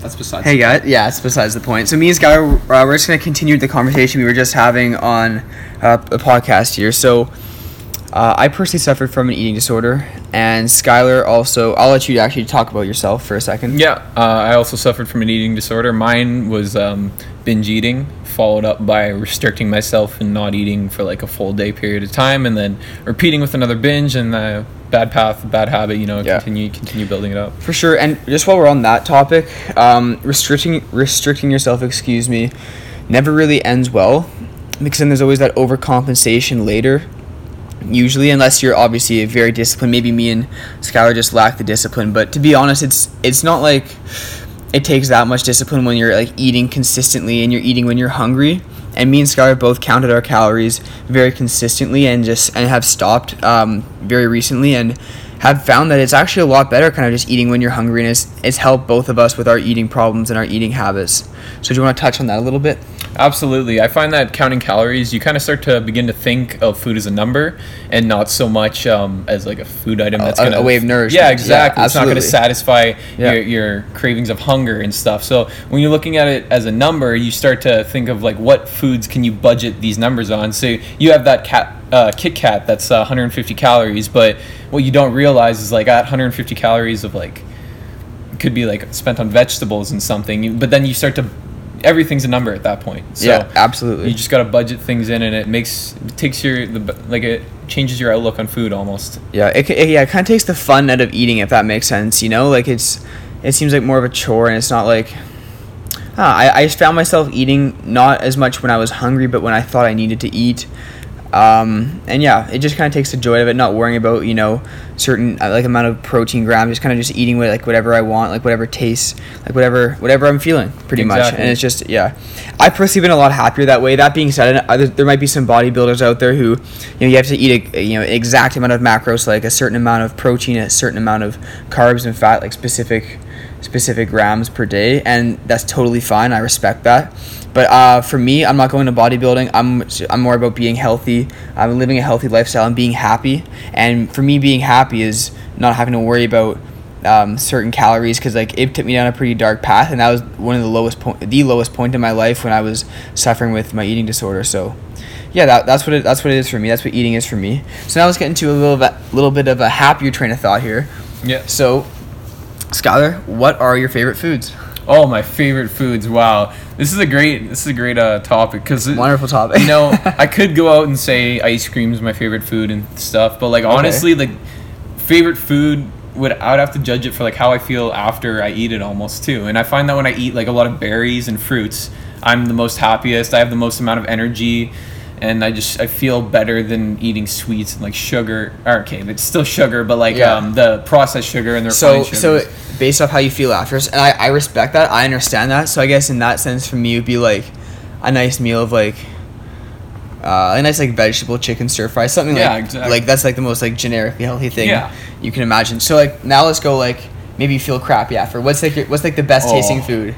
that's besides. Hey guys, yeah, it's besides the point. So me and Skylar, uh, we're just gonna continue the conversation we were just having on uh, a podcast here. So uh, I personally suffered from an eating disorder, and Skylar also. I'll let you actually talk about yourself for a second. Yeah, uh, I also suffered from an eating disorder. Mine was um, binge eating, followed up by restricting myself and not eating for like a full day period of time, and then repeating with another binge and the bad path, bad habit. You know, Yeah. continue continue building it up. For sure, and just while we're on that topic, um, restricting restricting yourself, excuse me, never really ends well, because then there's always that overcompensation later. Usually, unless you're obviously very disciplined. Maybe me and Skylar just lack the discipline. But to be honest, it's it's not like it takes that much discipline when you're like eating consistently and you're eating when you're hungry. And me and Skylar both counted our calories very consistently and just and have stopped um, very recently and have found that it's actually a lot better kind of just eating when you're hungry and it's, it's helped both of us with our eating problems and our eating habits. So do you want to touch on that a little bit? Absolutely. I find that counting calories, you kind of start to begin to think of food as a number and not so much um, as like a food item that's going to a way of nourishment. Yeah, Yeah, exactly. it's not going to satisfy Yeah. your, your cravings of hunger and stuff. So when you're looking at it as a number, you start to think of like what foods can you budget these numbers on. So you have that cat. Uh, Kit Kat that's uh, 150 calories, but what you don't realize is like at 150 calories of like could be like spent on vegetables and something, but then you start to everything's a number at that point. So yeah, absolutely. you just gotta budget things in, and it makes it takes your the like it changes your outlook on food almost. Yeah, it, it yeah, it kind of takes the fun out of eating if that makes sense. You know, like it's it seems like more of a chore, and it's not like. Ah, I I just found myself eating not as much when I was hungry, but when I thought I needed to eat. Um, and yeah, it just kind of takes the joy of it, not worrying about you know certain uh, like amount of protein grams, just kind of just eating with like whatever I want, like whatever tastes, like whatever whatever I'm feeling, pretty much. And it's just yeah, I've personally been a lot happier that way. That being said, there, there might be some bodybuilders out there who you know you have to eat a you know exact amount of macros, like a certain amount of protein, a certain amount of carbs and fat, like specific specific grams per day, and that's totally fine. I respect that. But uh, for me, I'm not going to bodybuilding. I'm I'm more about being healthy. I'm living a healthy lifestyle and being happy. And for me, being happy is not having to worry about um, certain calories because like it took me down a pretty dark path, and that was one of the lowest point, the lowest point in my life when I was suffering with my eating disorder. So. Yeah, that, that's what it, that's what it is for me. That's what eating is for me. So now let's get into a little bit, little bit of a happier train of thought here. Yeah. So, Skylar, what are your favorite foods? Oh, my favorite foods. Wow, this is a great this is a great uh, topic because Wonderful topic. you know, I could go out and say ice cream is my favorite food and stuff, but like honestly, like favorite food would I would have to judge it for like how I feel after I eat it almost too. And I find that when I eat like a lot of berries and fruits, I'm the most happiest. I have the most amount of energy. And I just I feel better than eating sweets and like sugar. Or, okay, it's still sugar, but like Yeah. um, the processed sugar and the so refined so sugars. based off how you feel after and I, I respect that i understand that so i guess in that sense for me it would be like a nice meal of like uh, a nice like vegetable chicken stir fry something Yeah, like exactly. like that's like the most like generically healthy thing Yeah. you can imagine so like now let's go like maybe you feel crappy after what's like your, what's like the best tasting Oh. food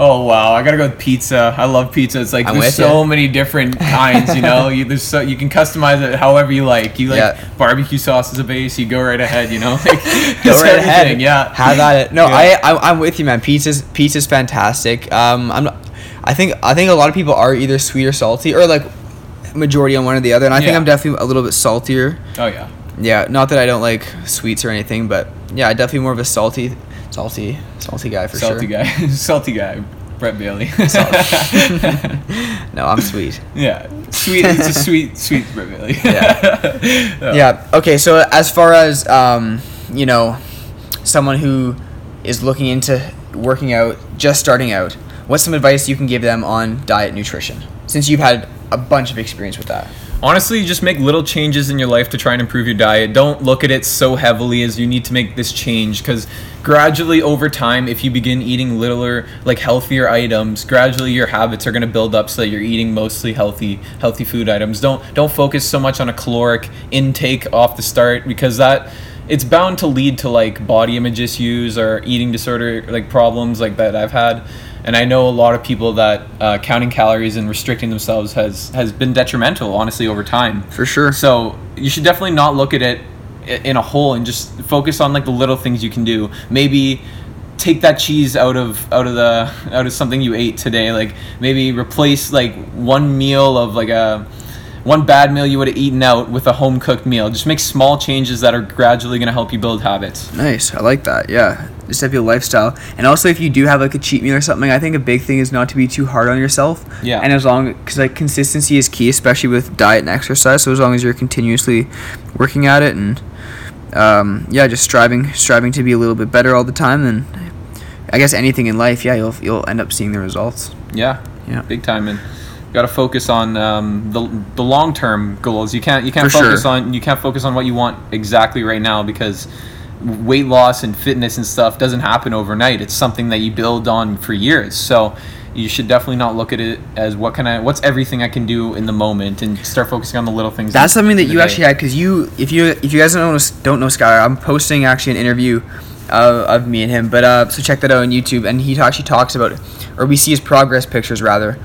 Oh wow, I gotta go with pizza. I love pizza. It's like I'm there's so ya. many different kinds. You know, you there's so you can customize it however you like. You like Yeah. barbecue sauce as a base. You go right ahead. You know, like, go right everything, ahead. Yeah, have at it. No, Yeah. I, I I'm with you, man. Pizza's pizza's fantastic. Um, I'm not. I think I think a lot of people are either sweet or salty, or like majority on one or the other. And I think I'm definitely a little bit saltier. Oh yeah. Yeah, not that I don't like sweets or anything, but yeah, definitely more of a salty, salty, salty guy for Salty sure. Salty guy, salty guy, Brett Bailey. no, I'm sweet. yeah, sweet. It's a sweet, sweet Brett Bailey. Yeah. Yeah. Yeah. Okay. So as far as um, you know, someone who is looking into working out, just starting out, what's some advice you can give them on diet nutrition? Since you've had a bunch of experience with that. Honestly, just make little changes in your life to try and improve your diet. Don't look at it so heavily as you need to make this change because gradually over time, if you begin eating littler, like healthier items, gradually your habits are going to build up so that you're eating mostly healthy, healthy food items. Don't don't focus so much on a caloric intake off the start because that it's bound to lead to like body image issues or eating disorder like problems like that I've had. And I know a lot of people that uh, counting calories and restricting themselves has has been detrimental, honestly, over time. For sure. So you should definitely not look at it in a whole and just focus on like the little things you can do. Maybe take that cheese out of out of the out of something you ate today. Like maybe replace like one meal of like a one bad meal you would have eaten out with a home cooked meal. Just make small changes that are gradually going to help you build habits. Nice. I like that. Yeah. Just have your lifestyle. And also, if you do have like a cheat meal or something, I think a big thing is not to be too hard on yourself. Yeah. And as long, because like consistency is key, especially with diet and exercise. So as long as you're continuously working at it and, um, yeah, just striving, striving to be a little bit better all the time, then I guess anything in life, yeah, you'll you'll end up seeing the results. Yeah, Yeah. big time, and got to focus on um, the the long term goals. You can't you can't For focus sure. on you can't focus on what you want exactly right now because weight loss and fitness and stuff doesn't happen overnight. It's something that you build on for years. So you should definitely not look at it as what can I what's everything I can do in the moment and start focusing on the little things. That's in- something that you day. actually had because you, if you, if you guys don't know, don't know Skylar, I'm posting actually an interview uh, of me and him. But uh, so check that out on YouTube, and he actually talks about or we see his progress pictures rather.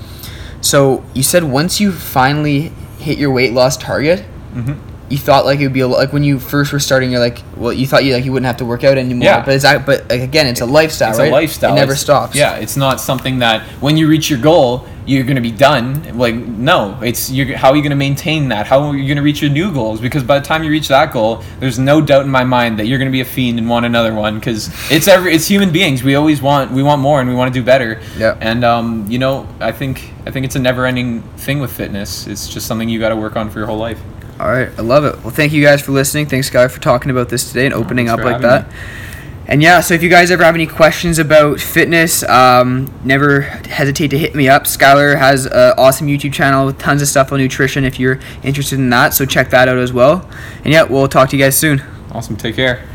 So you said once you finally hit your weight loss target, Mhm. You thought like it would be a, like when you first were starting, you're like, well, you thought you like you wouldn't have to work out anymore. Yeah. But it's that, but like again, it's a lifestyle, It's right? a lifestyle. It never It's- stops. Yeah, it's not something that when you reach your goal, you're going to be done. Like no, it's you're, how are you going to maintain that? How are you going to reach your new goals? Because by the time you reach that goal, there's no doubt in my mind that you're going to be a fiend and want another one. Because it's every it's human beings. We always want we want more and we want to do better. Yeah. And um, you know, I think I think it's a never-ending thing with fitness. It's just something you got to work on for your whole life. All right, I love it. Well, thank you guys for listening. Thanks, Guy, for talking about this today and opening thanks up like that. And yeah, so if you guys ever have any questions about fitness, um, never hesitate to hit me up. Skylar has an awesome YouTube channel with tons of stuff on nutrition if you're interested in that. So check that out as well. And yeah, we'll talk to you guys soon. Awesome. Take care.